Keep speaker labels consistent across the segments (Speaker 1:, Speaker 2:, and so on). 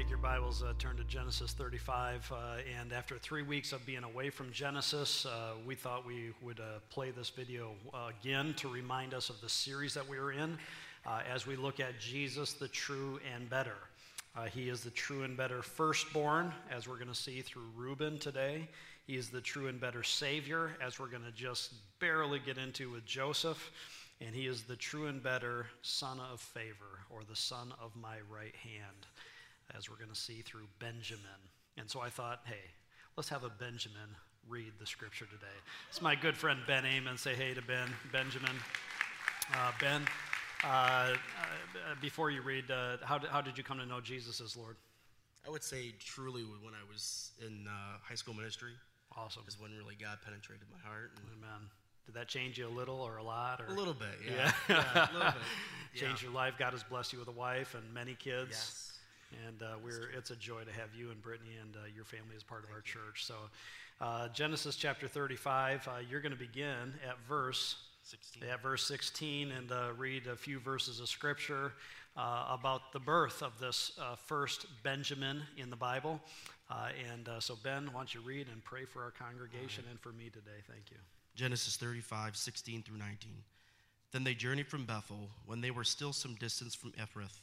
Speaker 1: Take your Bibles, uh, turn to Genesis 35. Uh, and after three weeks of being away from Genesis, uh, we thought we would uh, play this video uh, again to remind us of the series that we are in uh, as we look at Jesus, the true and better. he is the true and better firstborn, as we're going to see through Reuben today. He is the true and better Savior, as we're going to just barely get into with Joseph. And he is the true and better Son of favor, or the Son of my right hand as we're going to see through Benjamin. And so I thought, hey, let's have a Benjamin read the scripture today. It's my good friend Ben Amon. Say hey to Ben, Benjamin. Uh, ben, uh, uh, before you read, uh, how, did, how did you come to know Jesus as Lord?
Speaker 2: I would say truly when I was in uh, high school ministry.
Speaker 1: Awesome.
Speaker 2: Is when really God penetrated my heart.
Speaker 1: Amen. Did that change you a little or a lot? Or?
Speaker 2: A little bit, yeah. yeah.
Speaker 1: yeah a little bit. Yeah. Changed your life. God has blessed you with a wife and many kids.
Speaker 2: Yes.
Speaker 1: And uh, we're, it's a joy to have you and Brittany and uh, your family as part of our church. So, uh, Genesis chapter 35, uh, you're going to begin at verse 16. At verse 16 and uh, read a few verses of scripture uh, about the birth of this first Benjamin in the Bible. and so, Ben, why don't you read and pray for our congregation right. and for me today? Thank you.
Speaker 2: Genesis 35, 16 through 19. Then they journeyed from Bethel. When they were still some distance from Ephrath,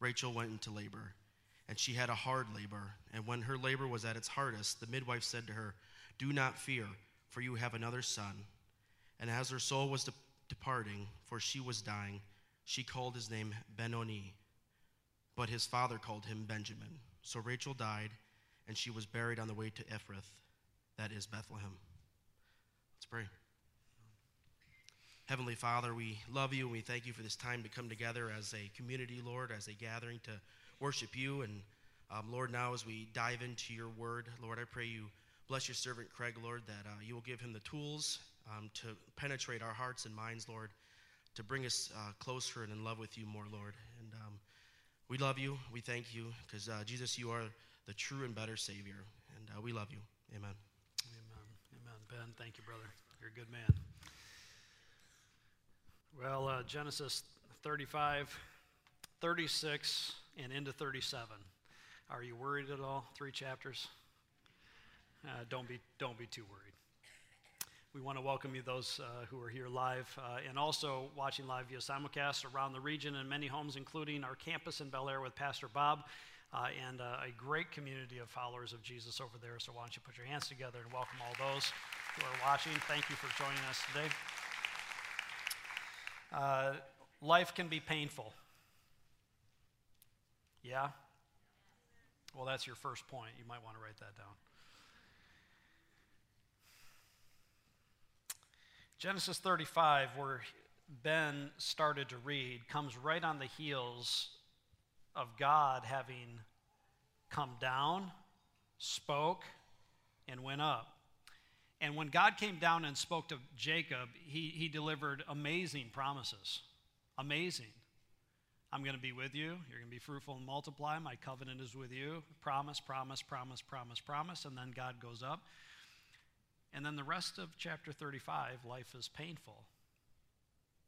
Speaker 2: Rachel went into labor and she had a hard labor. And when her labor was at its hardest, the midwife said to her, Do not fear, for you have another son. And as her soul was de- departing, for she was dying, she called his name Benoni. But his father called him Benjamin. So Rachel died, and she was buried on the way to Ephrath, that is Bethlehem. Let's pray. Heavenly Father, we love you and we thank you for this time to come together as a community, Lord, as a gathering to worship you. And um, Lord, now as we dive into your word, Lord, I pray you bless your servant Craig, Lord, that uh, you will give him the tools um, to penetrate our hearts and minds, Lord, to bring us uh, closer and in love with you more, Lord. And um, we love you. We thank you because, uh, Jesus, you are the true and better Savior. And uh, we love you. Amen.
Speaker 1: Amen. Amen. Ben, thank you, brother. You're a good man. Well, uh, Genesis 35, 36, and into 37. Are you worried at all? Three chapters? Uh, don't, be, don't be too worried. We want to welcome you, those uh, who are here live, uh, and also watching live via simulcast around the region in many homes, including our campus in Bel Air with Pastor Bob, uh, and uh, a great community of followers of Jesus over there. So, why don't you put your hands together and welcome all those who are watching? Thank you for joining us today. Uh, life can be painful. Yeah? Well, that's your first point. You might want to write that down. Genesis 35, where Ben started to read, comes right on the heels of God having come down, spoke, and went up. And when God came down and spoke to Jacob, he, he delivered amazing promises. Amazing. I'm going to be with you. You're going to be fruitful and multiply. My covenant is with you. Promise, promise, promise, promise, promise. And then God goes up. And then the rest of chapter 35, life is painful.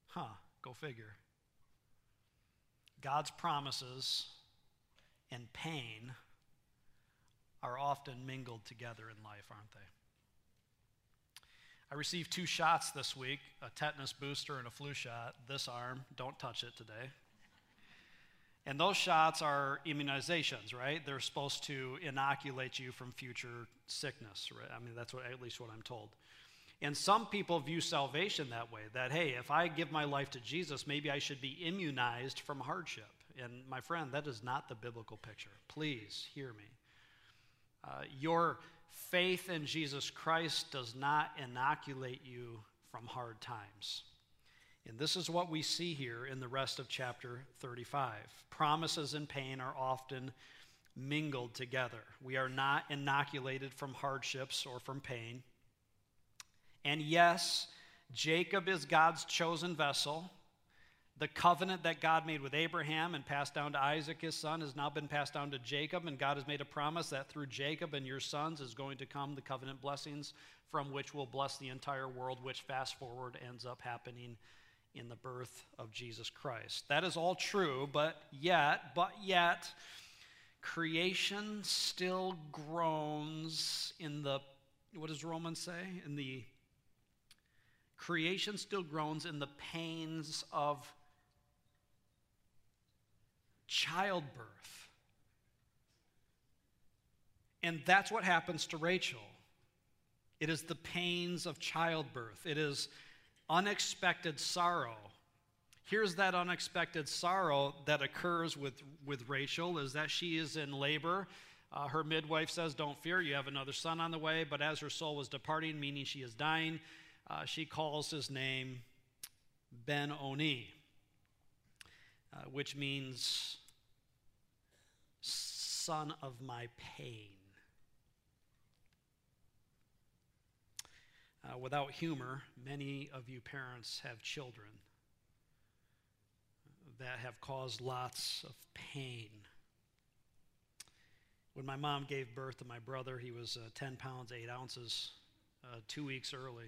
Speaker 1: Huh, go figure. God's promises and pain are often mingled together in life, aren't they? I received two shots this week a tetanus booster and a flu shot. This arm, don't touch it today. And those shots are immunizations, right? They're supposed to inoculate you from future sickness, right? I mean, that's what, at least what I'm told. And some people view salvation that way that, hey, if I give my life to Jesus, maybe I should be immunized from hardship. And my friend, that is not the biblical picture. Please hear me. Uh, your faith in Jesus Christ does not inoculate you from hard times. And this is what we see here in the rest of chapter 35. Promises and pain are often mingled together. We are not inoculated from hardships or from pain. And yes, Jacob is God's chosen vessel. The covenant that God made with Abraham and passed down to Isaac, his son, has now been passed down to Jacob, and God has made a promise that through Jacob and your sons is going to come the covenant blessings from which will bless the entire world, which fast forward ends up happening in the birth of Jesus Christ. That is all true, but yet, but yet, creation still groans in the, what does Romans say? In the, creation still groans in the pains of childbirth. And that's what happens to Rachel. It is the pains of childbirth. It is unexpected sorrow. Here's that unexpected sorrow that occurs with, with Rachel is that she is in labor. Uh, her midwife says, Don't fear, you have another son on the way. But as her soul was departing, meaning she is dying, uh, she calls his name Ben Oni, uh, which means son of my pain. Uh, without humor, many of you parents have children that have caused lots of pain. When my mom gave birth to my brother, he was uh, 10 pounds, 8 ounces, uh, two weeks early.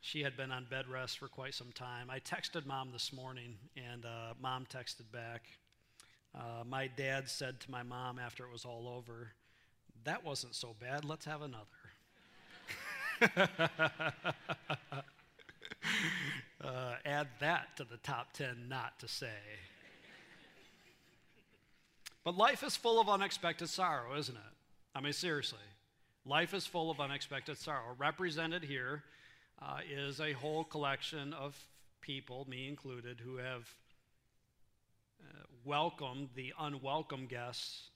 Speaker 1: She had been on bed rest for quite some time. I texted mom this morning, and uh, mom texted back. Uh, my dad said to my mom after it was all over, That wasn't so bad, let's have another. Uh, add that to the top 10 not to say. But life is full of unexpected sorrow, isn't it? I mean, seriously. Life is full of unexpected sorrow. Represented here uh, is a whole collection of people, me included, who have uh, welcomed the unwelcome guests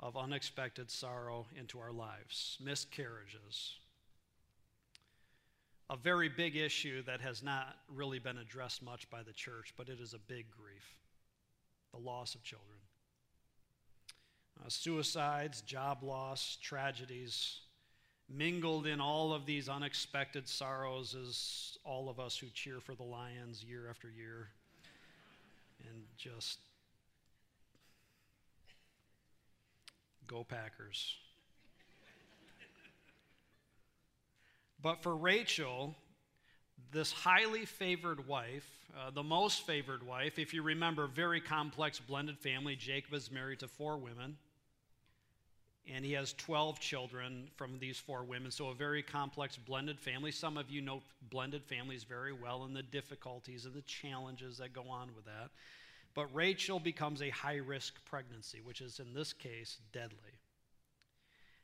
Speaker 1: of unexpected sorrow into our lives miscarriages, a very big issue that has not really been addressed much by the church, but it is a big grief the loss of children. Uh, suicides, job loss, tragedies, mingled in all of these unexpected sorrows is all of us who cheer for the Lions year after year and just go Packers. But for Rachel, this highly favored wife, uh, the most favored wife, if you remember, very complex blended family. Jacob is married to four women, and he has 12 children from these four women. So, a very complex blended family. Some of you know blended families very well and the difficulties and the challenges that go on with that. But Rachel becomes a high risk pregnancy, which is in this case deadly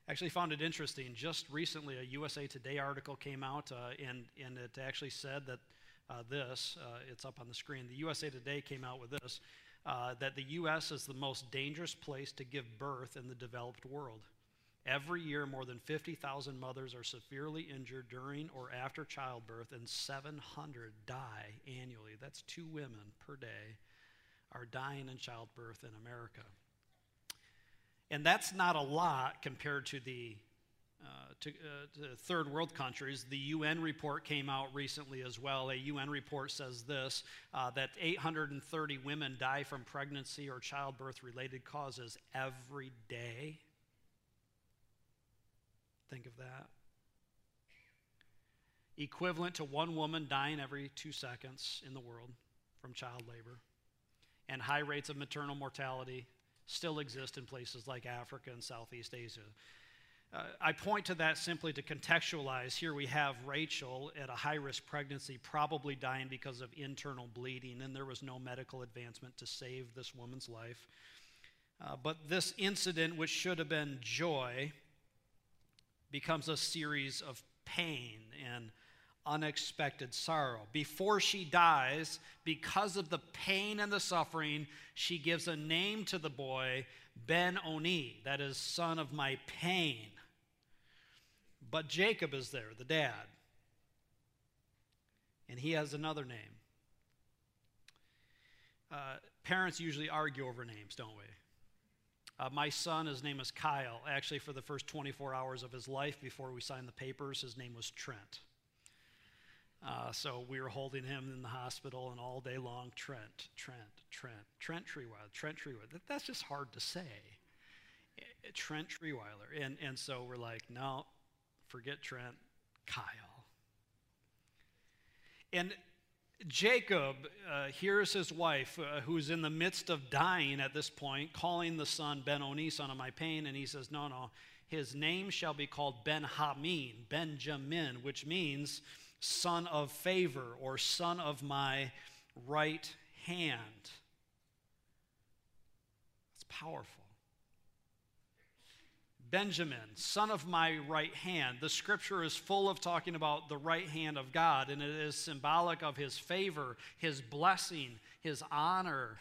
Speaker 1: actually found it interesting. Just recently, a USA Today article came out, uh, and, and it actually said that uh, this, uh, it's up on the screen, the USA Today came out with this, uh, that the U.S. is the most dangerous place to give birth in the developed world. Every year, more than 50,000 mothers are severely injured during or after childbirth, and 700 die annually. That's two women per day are dying in childbirth in America. And that's not a lot compared to the uh, to, uh, to, third world countries. The UN report came out recently as well. A UN report says this uh, that 830 women die from pregnancy or childbirth related causes every day. Think of that. Equivalent to one woman dying every two seconds in the world from child labor, and high rates of maternal mortality still exist in places like Africa and Southeast Asia. Uh, I point to that simply to contextualize. Here we have Rachel at a high risk pregnancy, probably dying because of internal bleeding, and there was no medical advancement to save this woman's life. Uh, but this incident, which should have been joy, becomes a series of pain and unexpected sorrow. Before she dies, because of the pain and the suffering, she gives a name to the boy, Ben Oni, that is, son of my pain. But Jacob is there, the dad, and he has another name. Uh, parents usually argue over names, don't we? Uh, my son, his name is Kyle. Actually, for the first 24 hours of his life before we signed the papers, his name was Trent. Uh, so we were holding him in the hospital, and all day long, Trent, Trent, Trent, Trent Trewiler, Trent Trewiler. That, that's just hard to say. Trent Trewiler. And, and so we're like, no, forget Trent, Kyle. And Jacob uh, hears his wife, uh, who's in the midst of dying at this point, calling the son Ben Oni, son of my pain, and he says, No, no, his name shall be called Ben Hameen, Benjamin, which means son of favor or son of my right hand. It's powerful. Benjamin, son of my right hand. The scripture is full of talking about the right hand of God, and it is symbolic of his favor, his blessing, his honor,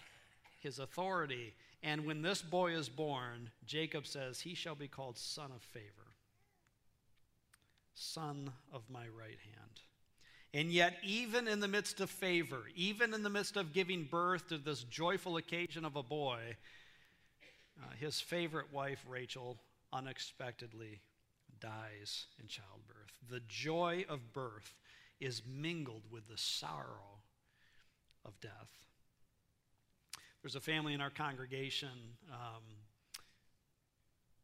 Speaker 1: his authority. And when this boy is born, Jacob says, He shall be called son of favor, son of my right hand. And yet, even in the midst of favor, even in the midst of giving birth to this joyful occasion of a boy, uh, his favorite wife, Rachel, unexpectedly dies in childbirth. The joy of birth is mingled with the sorrow of death. There's a family in our congregation um,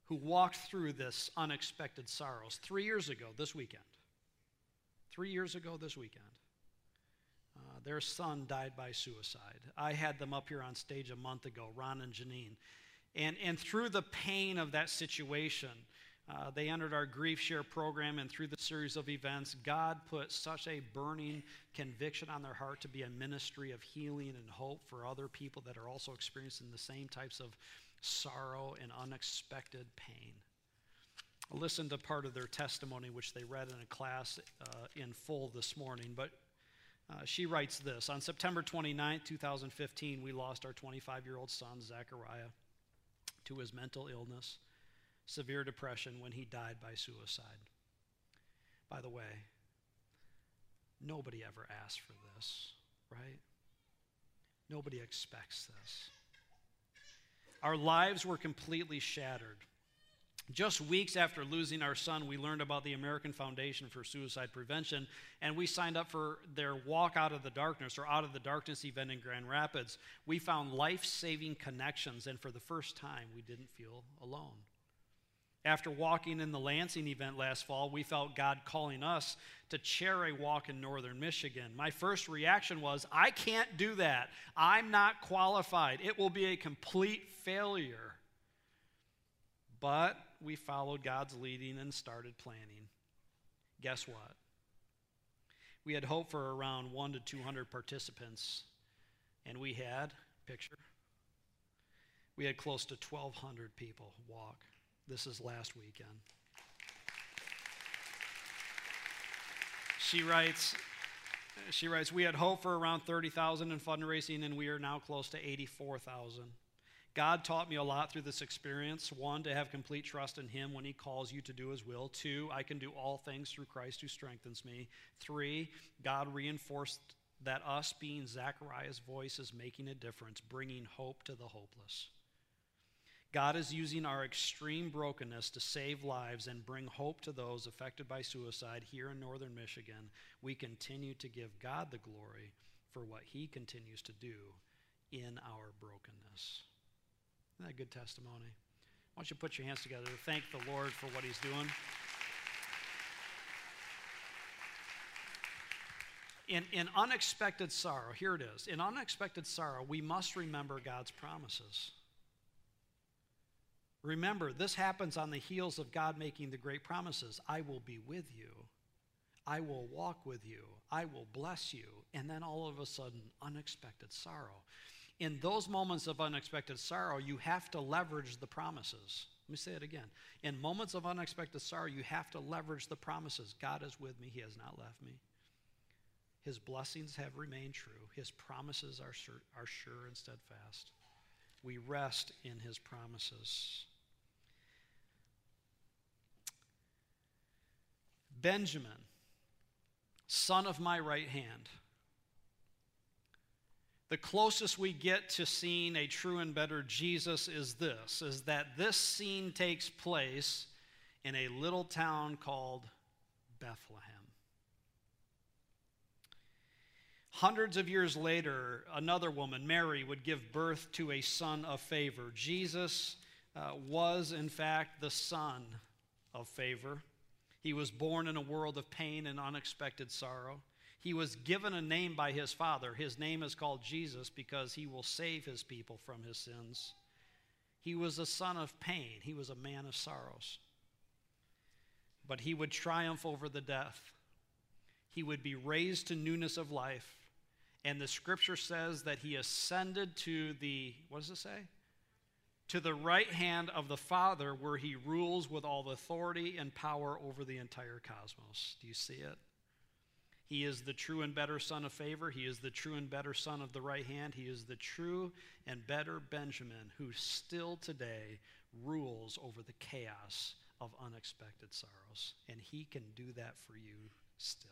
Speaker 1: who walked through this unexpected sorrows three years ago this weekend. Three years ago this weekend. Uh, their son died by suicide. I had them up here on stage a month ago, Ron and Janine. And, and through the pain of that situation, uh, they entered our Grief Share program, and through the series of events, God put such a burning conviction on their heart to be a ministry of healing and hope for other people that are also experiencing the same types of sorrow and unexpected pain. Listened to part of their testimony, which they read in a class uh, in full this morning, but uh, she writes this On September 29, 2015, we lost our 25 year old son, Zachariah to his mental illness, severe depression, when he died by suicide. By the way, nobody ever asked for this, right? Nobody expects this. Our lives were completely shattered. Just weeks after losing our son, we learned about the American Foundation for Suicide Prevention, and we signed up for their Walk Out of the Darkness or Out of the Darkness event in Grand Rapids. We found life saving connections, and for the first time, we didn't feel alone. After walking in the Lansing event last fall, we felt God calling us to chair a walk in northern Michigan. My first reaction was, I can't do that. I'm not qualified. It will be a complete failure. But we followed God's leading and started planning. Guess what? We had hoped for around 1 to 200 participants, and we had, picture, we had close to 1,200 people walk. This is last weekend. She writes, she writes, we had hoped for around 30,000 in fundraising, and we are now close to 84,000. God taught me a lot through this experience. One, to have complete trust in Him when He calls you to do His will. Two, I can do all things through Christ who strengthens me. Three, God reinforced that us being Zechariah's voice is making a difference, bringing hope to the hopeless. God is using our extreme brokenness to save lives and bring hope to those affected by suicide here in northern Michigan. We continue to give God the glory for what He continues to do in our brokenness. Isn't that a good testimony? Why don't you put your hands together to thank the Lord for what He's doing? In, in unexpected sorrow, here it is. In unexpected sorrow, we must remember God's promises. Remember, this happens on the heels of God making the great promises I will be with you, I will walk with you, I will bless you. And then all of a sudden, unexpected sorrow in those moments of unexpected sorrow, you have to leverage the promises. Let me say it again. In moments of unexpected sorrow, you have to leverage the promises. God is with me, He has not left me. His blessings have remained true, His promises are sure, are sure and steadfast. We rest in His promises. Benjamin, son of my right hand the closest we get to seeing a true and better Jesus is this is that this scene takes place in a little town called Bethlehem. Hundreds of years later, another woman, Mary, would give birth to a son of favor. Jesus uh, was, in fact, the son of favor. He was born in a world of pain and unexpected sorrow. He was given a name by his Father. His name is called Jesus because he will save his people from his sins. He was a son of pain, he was a man of sorrows. But he would triumph over the death. He would be raised to newness of life. And the scripture says that he ascended to the, what does it say? To the right hand of the Father, where he rules with all authority and power over the entire cosmos. Do you see it? He is the true and better son of favor. He is the true and better son of the right hand. He is the true and better Benjamin who still today rules over the chaos of unexpected sorrows. And he can do that for you still.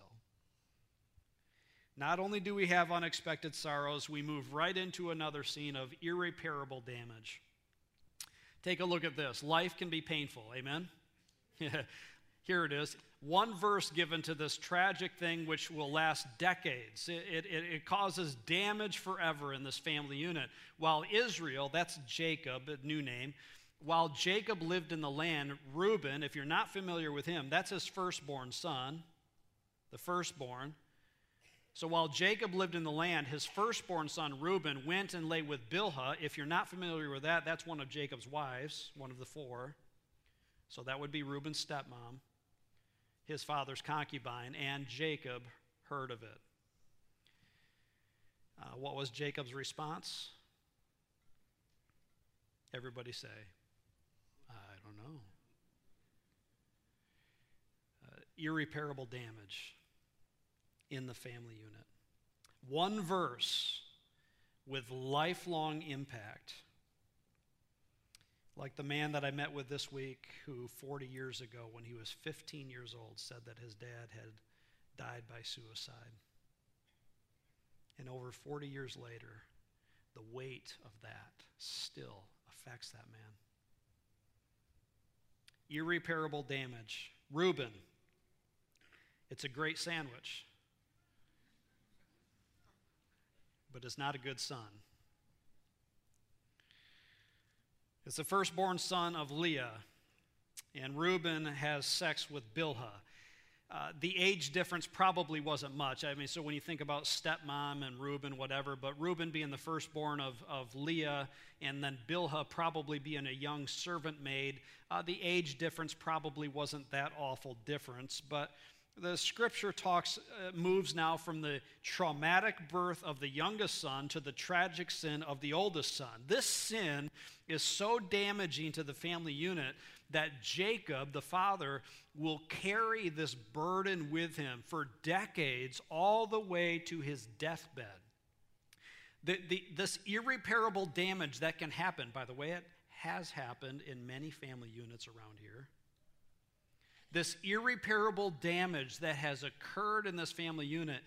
Speaker 1: Not only do we have unexpected sorrows, we move right into another scene of irreparable damage. Take a look at this. Life can be painful. Amen? Here it is one verse given to this tragic thing which will last decades. It, it, it, causes damage forever in this family unit. While Israel, that's Jacob, a new name, while Jacob lived in the land, Reuben, if you're not familiar with him, that's his firstborn son, the firstborn. So while Jacob lived in the land, his firstborn son Reuben went and lay with Bilhah. If you're not familiar with that, that's one of Jacob's wives, one of the four. So that would be Reuben's stepmom his father's concubine, and Jacob heard of it. Uh, what was Jacob's response? Everybody say, I don't know. Uh, irreparable damage in the family unit. One verse with lifelong impact like the man that I met with this week, who 40 years ago, when he was 15 years old, said that his dad had died by suicide. And over 40 years later, the weight of that still affects that man. Irreparable damage. Reuben, it's a great sandwich, but it's not a good son. It's the firstborn son of Leah, and Reuben has sex with Bilhah. Uh, the age difference probably wasn't much. I mean, so when you think about stepmom and Reuben, whatever, but Reuben being the firstborn of, of Leah and then Bilhah probably being a young servant maid, uh, the age difference probably wasn't that awful difference. But the scripture talks uh, moves now from the traumatic birth of the youngest son to the tragic sin of the oldest son. This sin is so damaging to the family unit that jacob the father will carry this burden with him for decades all the way to his deathbed. The, the, this irreparable damage that can happen by the way it has happened in many family units around here this irreparable damage that has occurred in this family unit,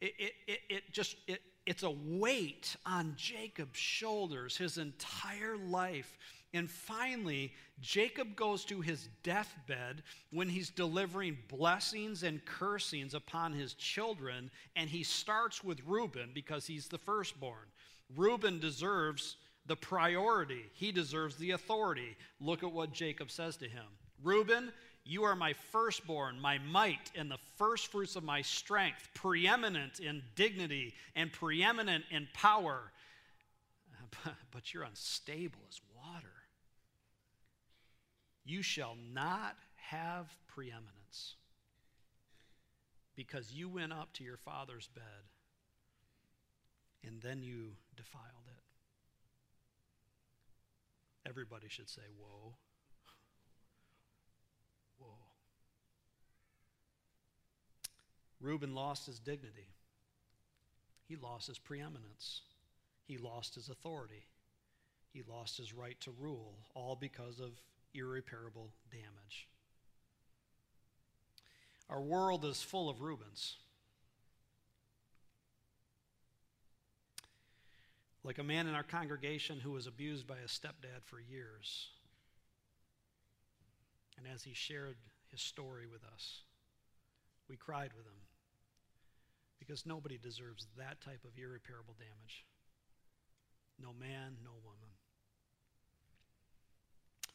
Speaker 1: it, it, it, it just, it, it's a weight on Jacob's shoulders his entire life. And finally, Jacob goes to his deathbed when he's delivering blessings and cursings upon his children, and he starts with Reuben because he's the firstborn. Reuben deserves the priority, he deserves the authority. Look at what Jacob says to him Reuben, you are my firstborn, my might, and the firstfruits of my strength, preeminent in dignity and preeminent in power. But you're unstable as water. You shall not have preeminence because you went up to your father's bed and then you defiled it. Everybody should say, Whoa. Reuben lost his dignity. He lost his preeminence. He lost his authority. He lost his right to rule, all because of irreparable damage. Our world is full of Reubens. Like a man in our congregation who was abused by his stepdad for years. And as he shared his story with us, we cried with him because nobody deserves that type of irreparable damage. No man, no woman.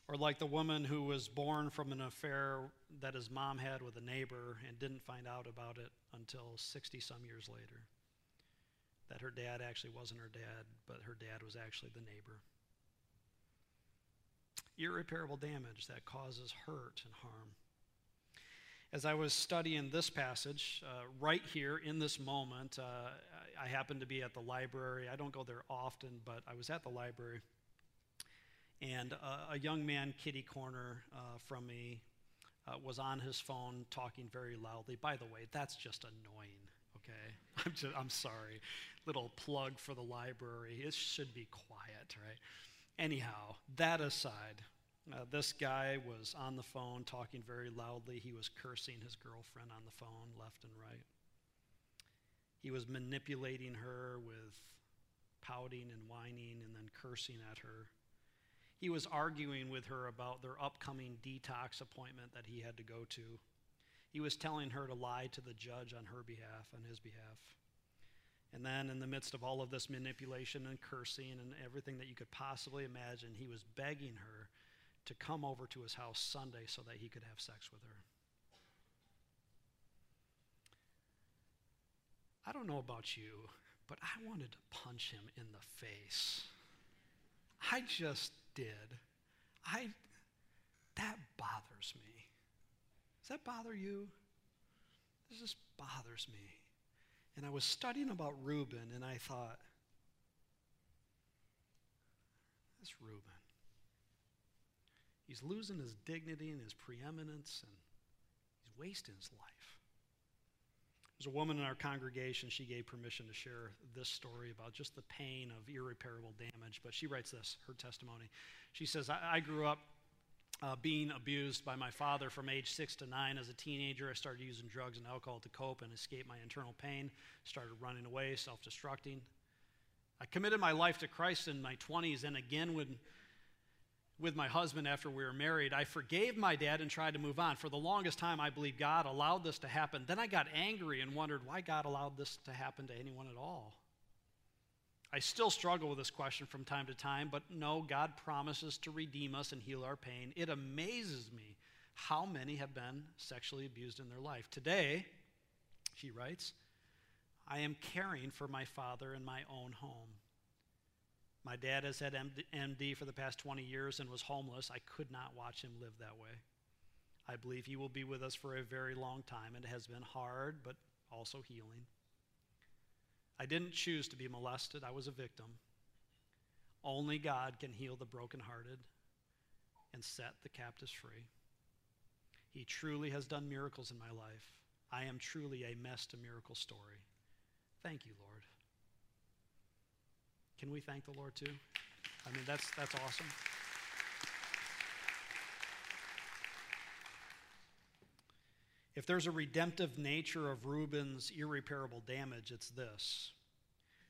Speaker 1: Or like the woman who was born from an affair that his mom had with a neighbor and didn't find out about it until 60 some years later that her dad actually wasn't her dad, but her dad was actually the neighbor. Irreparable damage that causes hurt and harm. As I was studying this passage, uh, right here in this moment, uh, I happened to be at the library. I don't go there often, but I was at the library. And uh, a young man, kitty corner uh, from me, uh, was on his phone talking very loudly. By the way, that's just annoying, okay? I'm, just, I'm sorry. Little plug for the library. It should be quiet, right? Anyhow, that aside, uh, this guy was on the phone talking very loudly. He was cursing his girlfriend on the phone left and right. He was manipulating her with pouting and whining and then cursing at her. He was arguing with her about their upcoming detox appointment that he had to go to. He was telling her to lie to the judge on her behalf, on his behalf. And then, in the midst of all of this manipulation and cursing and everything that you could possibly imagine, he was begging her to come over to his house Sunday so that he could have sex with her. I don't know about you, but I wanted to punch him in the face. I just did. I that bothers me. Does that bother you? This just bothers me. And I was studying about Reuben and I thought, this Reuben. He's losing his dignity and his preeminence and he's wasting his life. There's a woman in our congregation, she gave permission to share this story about just the pain of irreparable damage. But she writes this, her testimony. She says, I, I grew up uh, being abused by my father from age six to nine. As a teenager, I started using drugs and alcohol to cope and escape my internal pain, started running away, self destructing. I committed my life to Christ in my 20s, and again when with my husband after we were married, I forgave my dad and tried to move on. For the longest time, I believed God allowed this to happen. Then I got angry and wondered why God allowed this to happen to anyone at all. I still struggle with this question from time to time, but no, God promises to redeem us and heal our pain. It amazes me how many have been sexually abused in their life. Today, she writes, I am caring for my father in my own home. My dad has had MD for the past 20 years and was homeless. I could not watch him live that way. I believe he will be with us for a very long time. It has been hard, but also healing. I didn't choose to be molested, I was a victim. Only God can heal the brokenhearted and set the captives free. He truly has done miracles in my life. I am truly a mess to miracle story. Thank you, Lord. Can we thank the Lord too? I mean, that's, that's awesome. If there's a redemptive nature of Reuben's irreparable damage, it's this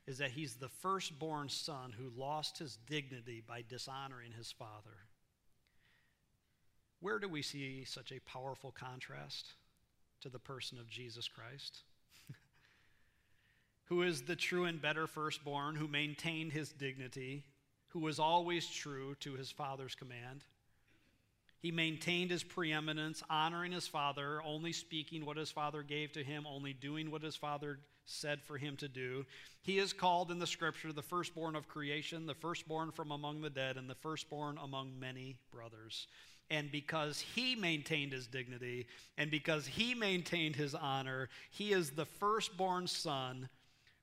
Speaker 1: is that he's the firstborn son who lost his dignity by dishonoring his father. Where do we see such a powerful contrast to the person of Jesus Christ? Who is the true and better firstborn, who maintained his dignity, who was always true to his father's command. He maintained his preeminence, honoring his father, only speaking what his father gave to him, only doing what his father said for him to do. He is called in the scripture the firstborn of creation, the firstborn from among the dead, and the firstborn among many brothers. And because he maintained his dignity and because he maintained his honor, he is the firstborn son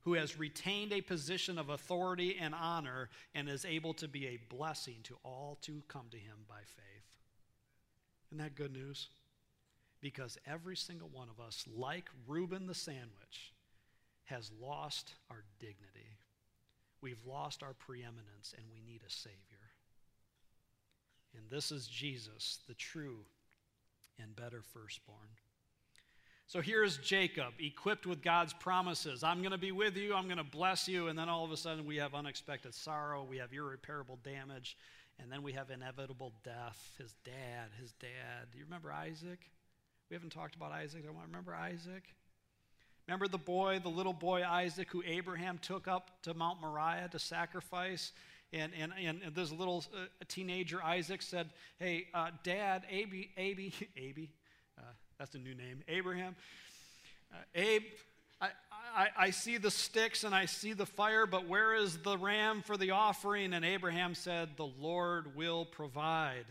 Speaker 1: who has retained a position of authority and honor and is able to be a blessing to all to come to him by faith. Isn't that good news? Because every single one of us, like Reuben the sandwich, has lost our dignity. We've lost our preeminence and we need a Savior. And this is Jesus, the true and better firstborn. So here's Jacob, equipped with God's promises. I'm going to be with you, I'm going to bless you. And then all of a sudden, we have unexpected sorrow, we have irreparable damage, and then we have inevitable death. His dad, his dad. Do you remember Isaac? We haven't talked about Isaac. I remember Isaac. Remember the boy, the little boy Isaac, who Abraham took up to Mount Moriah to sacrifice? And, and, and this little uh, teenager Isaac said, Hey, uh, Dad, Abby, Abby, Abby, that's a new name. Abraham. Uh, Abe, I, I, I see the sticks and I see the fire, but where is the ram for the offering? And Abraham said, The Lord will provide.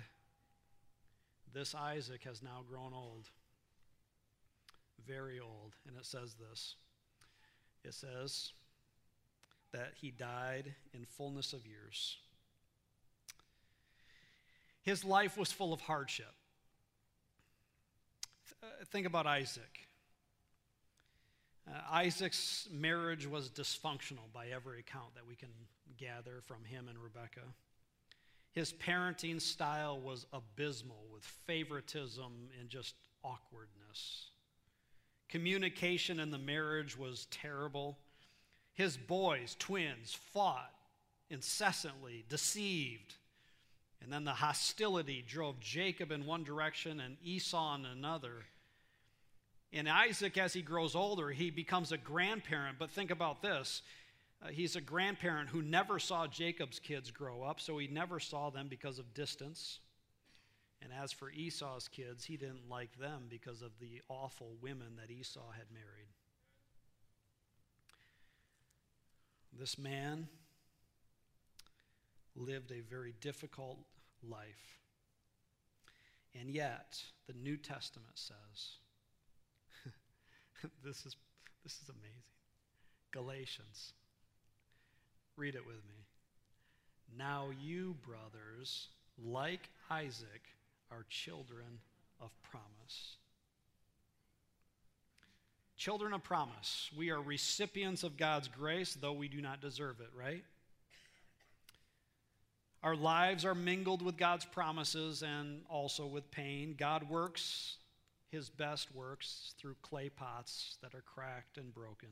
Speaker 1: This Isaac has now grown old, very old. And it says this it says that he died in fullness of years. His life was full of hardship. Uh, think about Isaac. Uh, Isaac's marriage was dysfunctional by every account that we can gather from him and Rebekah. His parenting style was abysmal with favoritism and just awkwardness. Communication in the marriage was terrible. His boys, twins, fought incessantly, deceived. And then the hostility drove Jacob in one direction and Esau in another. In Isaac, as he grows older, he becomes a grandparent. But think about this uh, he's a grandparent who never saw Jacob's kids grow up, so he never saw them because of distance. And as for Esau's kids, he didn't like them because of the awful women that Esau had married. This man lived a very difficult life. And yet, the New Testament says, this is this is amazing. Galatians. Read it with me. Now you brothers, like Isaac, are children of promise. Children of promise. We are recipients of God's grace, though we do not deserve it, right? Our lives are mingled with God's promises and also with pain. God works his best works through clay pots that are cracked and broken.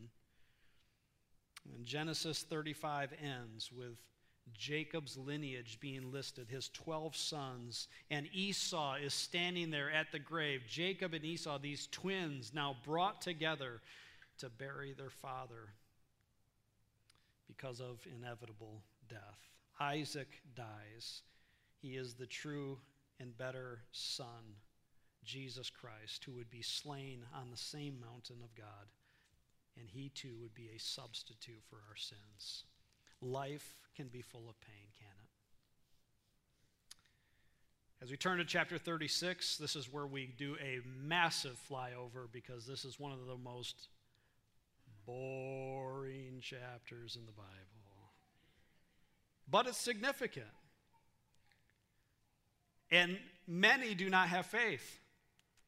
Speaker 1: And Genesis 35 ends with Jacob's lineage being listed, his 12 sons, and Esau is standing there at the grave. Jacob and Esau, these twins, now brought together to bury their father because of inevitable death. Isaac dies. He is the true and better son, Jesus Christ, who would be slain on the same mountain of God, and he too would be a substitute for our sins. Life can be full of pain, can it? As we turn to chapter 36, this is where we do a massive flyover because this is one of the most boring chapters in the Bible but it's significant. And many do not have faith.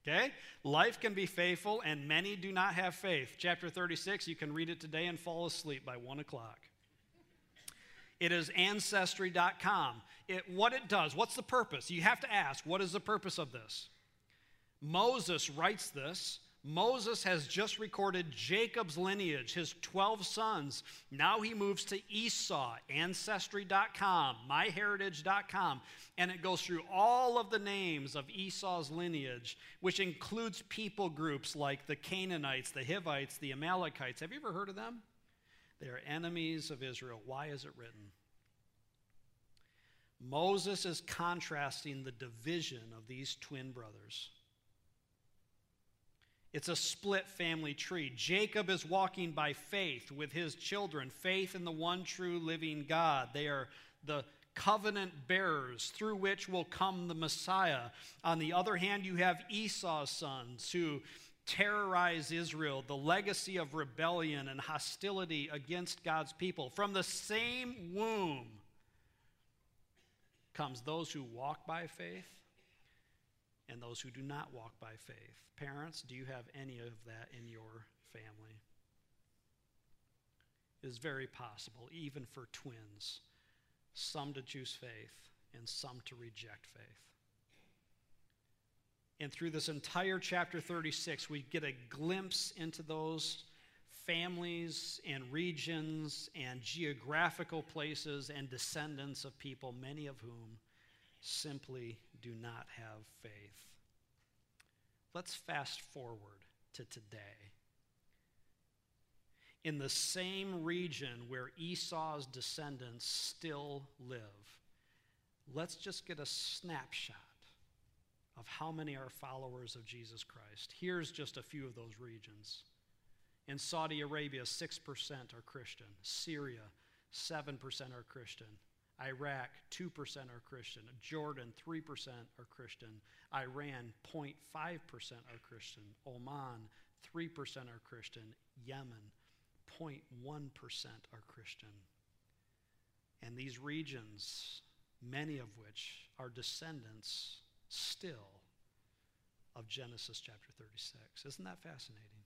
Speaker 1: Okay? Life can be faithful, and many do not have faith. Chapter 36, you can read it today and fall asleep by 1 o'clock. It is ancestry.com. It, what it does, what's the purpose? You have to ask, what is the purpose of this? Moses writes this Moses has just recorded Jacob's lineage, his 12 sons. Now he moves to Esau, ancestry.com, myheritage.com, and it goes through all of the names of Esau's lineage, which includes people groups like the Canaanites, the Hivites, the Amalekites. Have you ever heard of them? They are enemies of Israel. Why is it written? Moses is contrasting the division of these twin brothers. It's a split family tree. Jacob is walking by faith with his children, faith in the one true living God. They are the covenant bearers through which will come the Messiah. On the other hand, you have Esau's sons who terrorize Israel, the legacy of rebellion and hostility against God's people. From the same womb comes those who walk by faith and those who do not walk by faith. Parents, do you have any of that in your family? It is very possible, even for twins, some to choose faith and some to reject faith. And through this entire chapter 36, we get a glimpse into those families and regions and geographical places and descendants of people, many of whom simply do not have faith. Let's fast forward to today. In the same region where Esau's descendants still live, let's just get a snapshot of how many are followers of Jesus Christ. Here's just a few of those regions In Saudi Arabia, 6% are Christian. Syria, 7% are Christian. Iraq, 2% are Christian. Jordan, 3% are Christian. Iran, 0.5% are Christian. Oman, 3% are Christian. Yemen, 0.1% are Christian. And these regions, many of which are descendants still of Genesis chapter 36. Isn't that fascinating?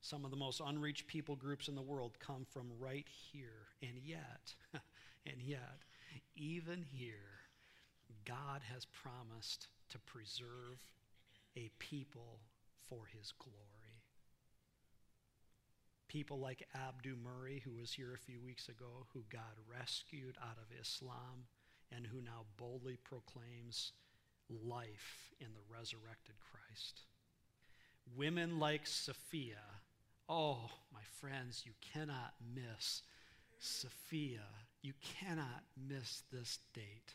Speaker 1: Some of the most unreached people groups in the world come from right here. And yet, and yet, even here, God has promised to preserve a people for his glory. People like Abdu Murray, who was here a few weeks ago, who God rescued out of Islam and who now boldly proclaims life in the resurrected Christ. Women like Sophia, oh, my friends, you cannot miss Sophia. You cannot miss this date.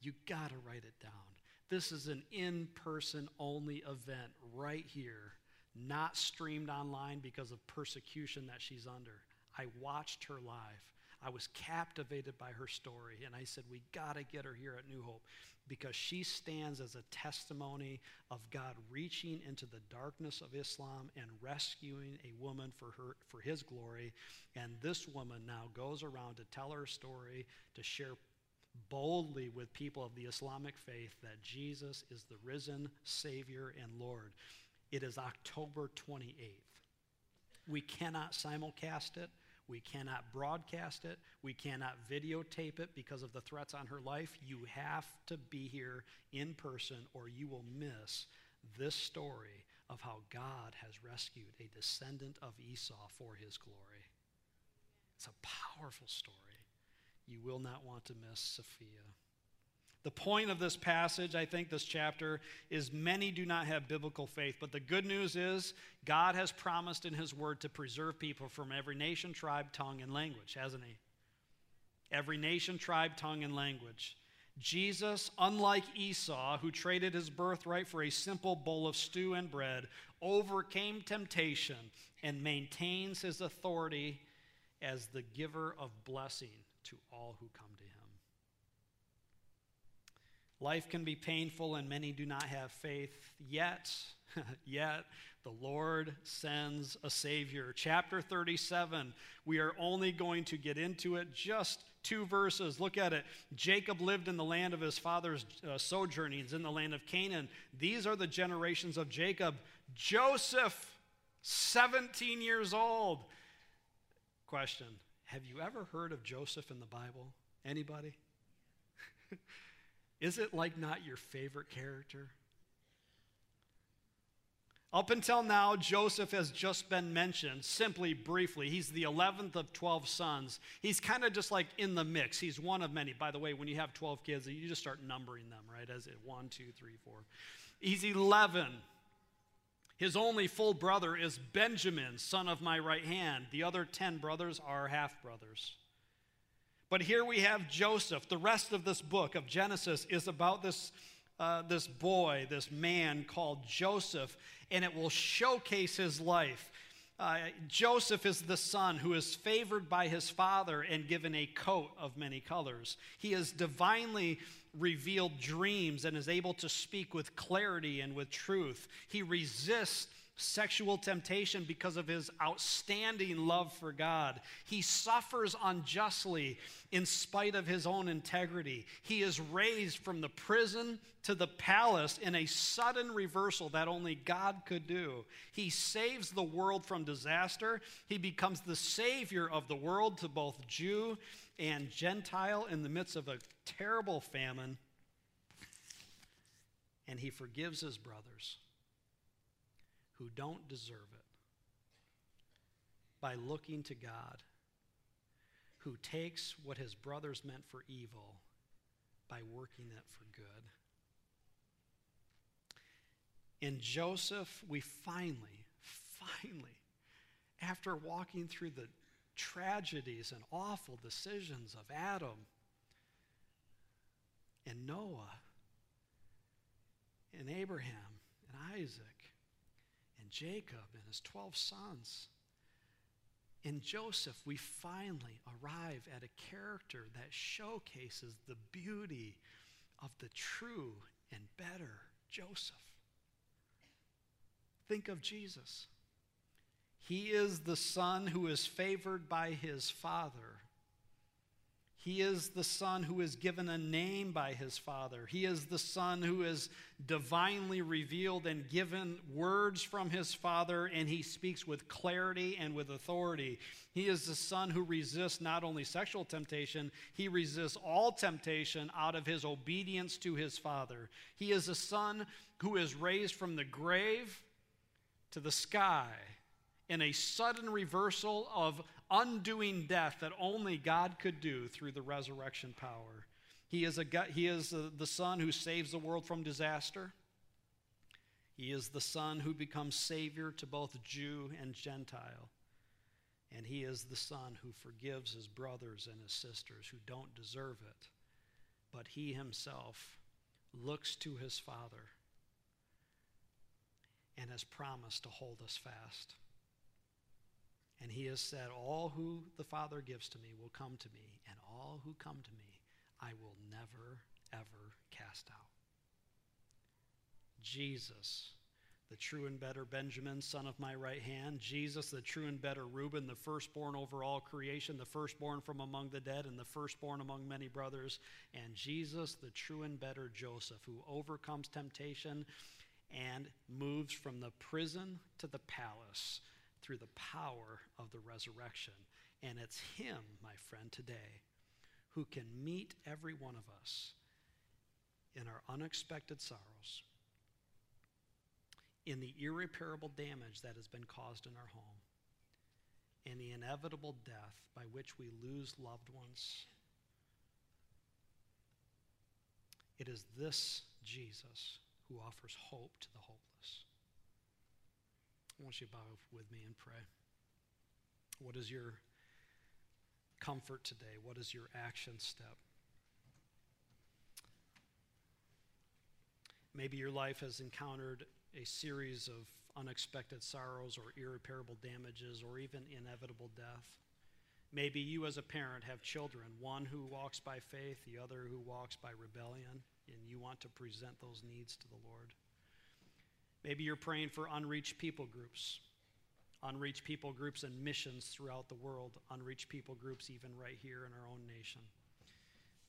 Speaker 1: You got to write it down. This is an in person only event right here, not streamed online because of persecution that she's under. I watched her live. I was captivated by her story, and I said, We got to get her here at New Hope because she stands as a testimony of God reaching into the darkness of Islam and rescuing a woman for her for his glory. And this woman now goes around to tell her story to share boldly with people of the Islamic faith that Jesus is the risen savior and Lord. It is October 28th we cannot simulcast it we cannot broadcast it. We cannot videotape it because of the threats on her life. You have to be here in person or you will miss this story of how God has rescued a descendant of Esau for his glory. It's a powerful story. You will not want to miss Sophia. The point of this passage, I think, this chapter, is many do not have biblical faith. But the good news is God has promised in His Word to preserve people from every nation, tribe, tongue, and language, hasn't He? Every nation, tribe, tongue, and language. Jesus, unlike Esau, who traded his birthright for a simple bowl of stew and bread, overcame temptation and maintains his authority as the giver of blessing to all who come. Life can be painful and many do not have faith. Yet, yet, the Lord sends a Savior. Chapter 37, we are only going to get into it just two verses. Look at it. Jacob lived in the land of his father's uh, sojournings in the land of Canaan. These are the generations of Jacob. Joseph, 17 years old. Question Have you ever heard of Joseph in the Bible? Anybody? Is it like not your favorite character? Up until now, Joseph has just been mentioned simply briefly. He's the 11th of 12 sons. He's kind of just like in the mix. He's one of many. By the way, when you have 12 kids, you just start numbering them, right? As it one, two, three, four. He's 11. His only full brother is Benjamin, son of my right hand. The other 10 brothers are half brothers. But here we have Joseph. The rest of this book of Genesis is about this, uh, this boy, this man called Joseph, and it will showcase his life. Uh, Joseph is the son who is favored by his father and given a coat of many colors. He has divinely revealed dreams and is able to speak with clarity and with truth. He resists sexual temptation because of his outstanding love for God. He suffers unjustly in spite of his own integrity. He is raised from the prison to the palace in a sudden reversal that only God could do. He saves the world from disaster. He becomes the savior of the world to both Jew and Gentile in the midst of a terrible famine. And he forgives his brothers who don't deserve it by looking to God, who takes what his brothers meant for evil by working it for good. In Joseph, we finally, finally, after walking through the tragedies and awful decisions of Adam and Noah and Abraham and Isaac and Jacob and his 12 sons. In Joseph, we finally arrive at a character that showcases the beauty of the true and better Joseph. Think of Jesus. He is the son who is favored by his father. He is the son who is given a name by his father. He is the son who is divinely revealed and given words from his father, and he speaks with clarity and with authority. He is the son who resists not only sexual temptation, he resists all temptation out of his obedience to his father. He is a son who is raised from the grave to the sky in a sudden reversal of undoing death that only God could do through the resurrection power. He is, a, he is the Son who saves the world from disaster. He is the Son who becomes Savior to both Jew and Gentile. And He is the Son who forgives His brothers and His sisters who don't deserve it. But He Himself looks to His Father and has promised to hold us fast. And he has said, All who the Father gives to me will come to me, and all who come to me I will never, ever cast out. Jesus, the true and better Benjamin, son of my right hand. Jesus, the true and better Reuben, the firstborn over all creation, the firstborn from among the dead, and the firstborn among many brothers. And Jesus, the true and better Joseph, who overcomes temptation and moves from the prison to the palace through the power of the resurrection. And it's Him, my friend, today who can meet every one of us in our unexpected sorrows, in the irreparable damage that has been caused in our home, in the inevitable death by which we lose loved ones. It is this Jesus who offers hope to the hopeless. I want you to bow with me and pray. What is your comfort today? What is your action step? Maybe your life has encountered a series of unexpected sorrows or irreparable damages or even inevitable death. Maybe you, as a parent, have children, one who walks by faith, the other who walks by rebellion, and you want to present those needs to the Lord. Maybe you're praying for unreached people groups, unreached people groups and missions throughout the world, unreached people groups even right here in our own nation.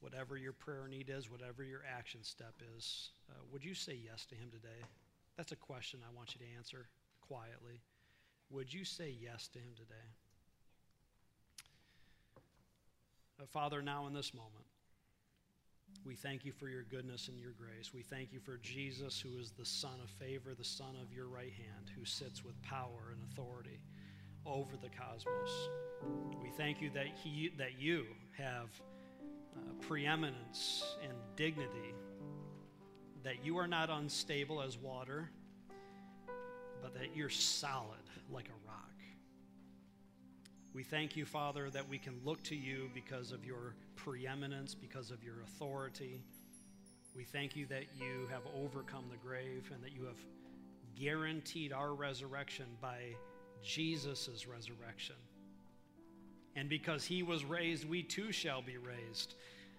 Speaker 1: Whatever your prayer need is, whatever your action step is, uh, would you say yes to Him today? That's a question I want you to answer quietly. Would you say yes to Him today? Uh, Father, now in this moment, we thank you for your goodness and your grace. We thank you for Jesus, who is the Son of favor, the Son of your right hand, who sits with power and authority over the cosmos. We thank you that, he, that you have uh, preeminence and dignity, that you are not unstable as water, but that you're solid like a rock. We thank you, Father, that we can look to you because of your preeminence, because of your authority. We thank you that you have overcome the grave and that you have guaranteed our resurrection by Jesus' resurrection. And because he was raised, we too shall be raised.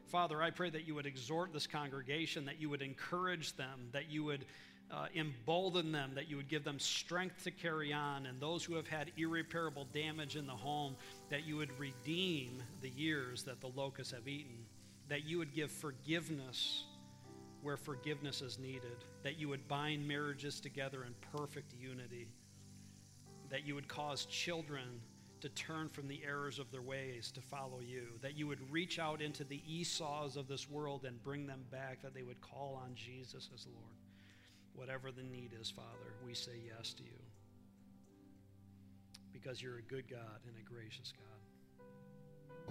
Speaker 1: Father, I pray that you would exhort this congregation, that you would encourage them, that you would uh, embolden them, that you would give them strength to carry on, and those who have had irreparable damage in the home, that you would redeem the years that the locusts have eaten, that you would give forgiveness where forgiveness is needed, that you would bind marriages together in perfect unity, that you would cause children to turn from the errors of their ways to follow you, that you would reach out into the Esau's of this world and bring them back, that they would call on Jesus as Lord. Whatever the need is, Father, we say yes to you. Because you're a good God and a gracious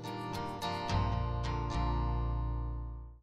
Speaker 1: God.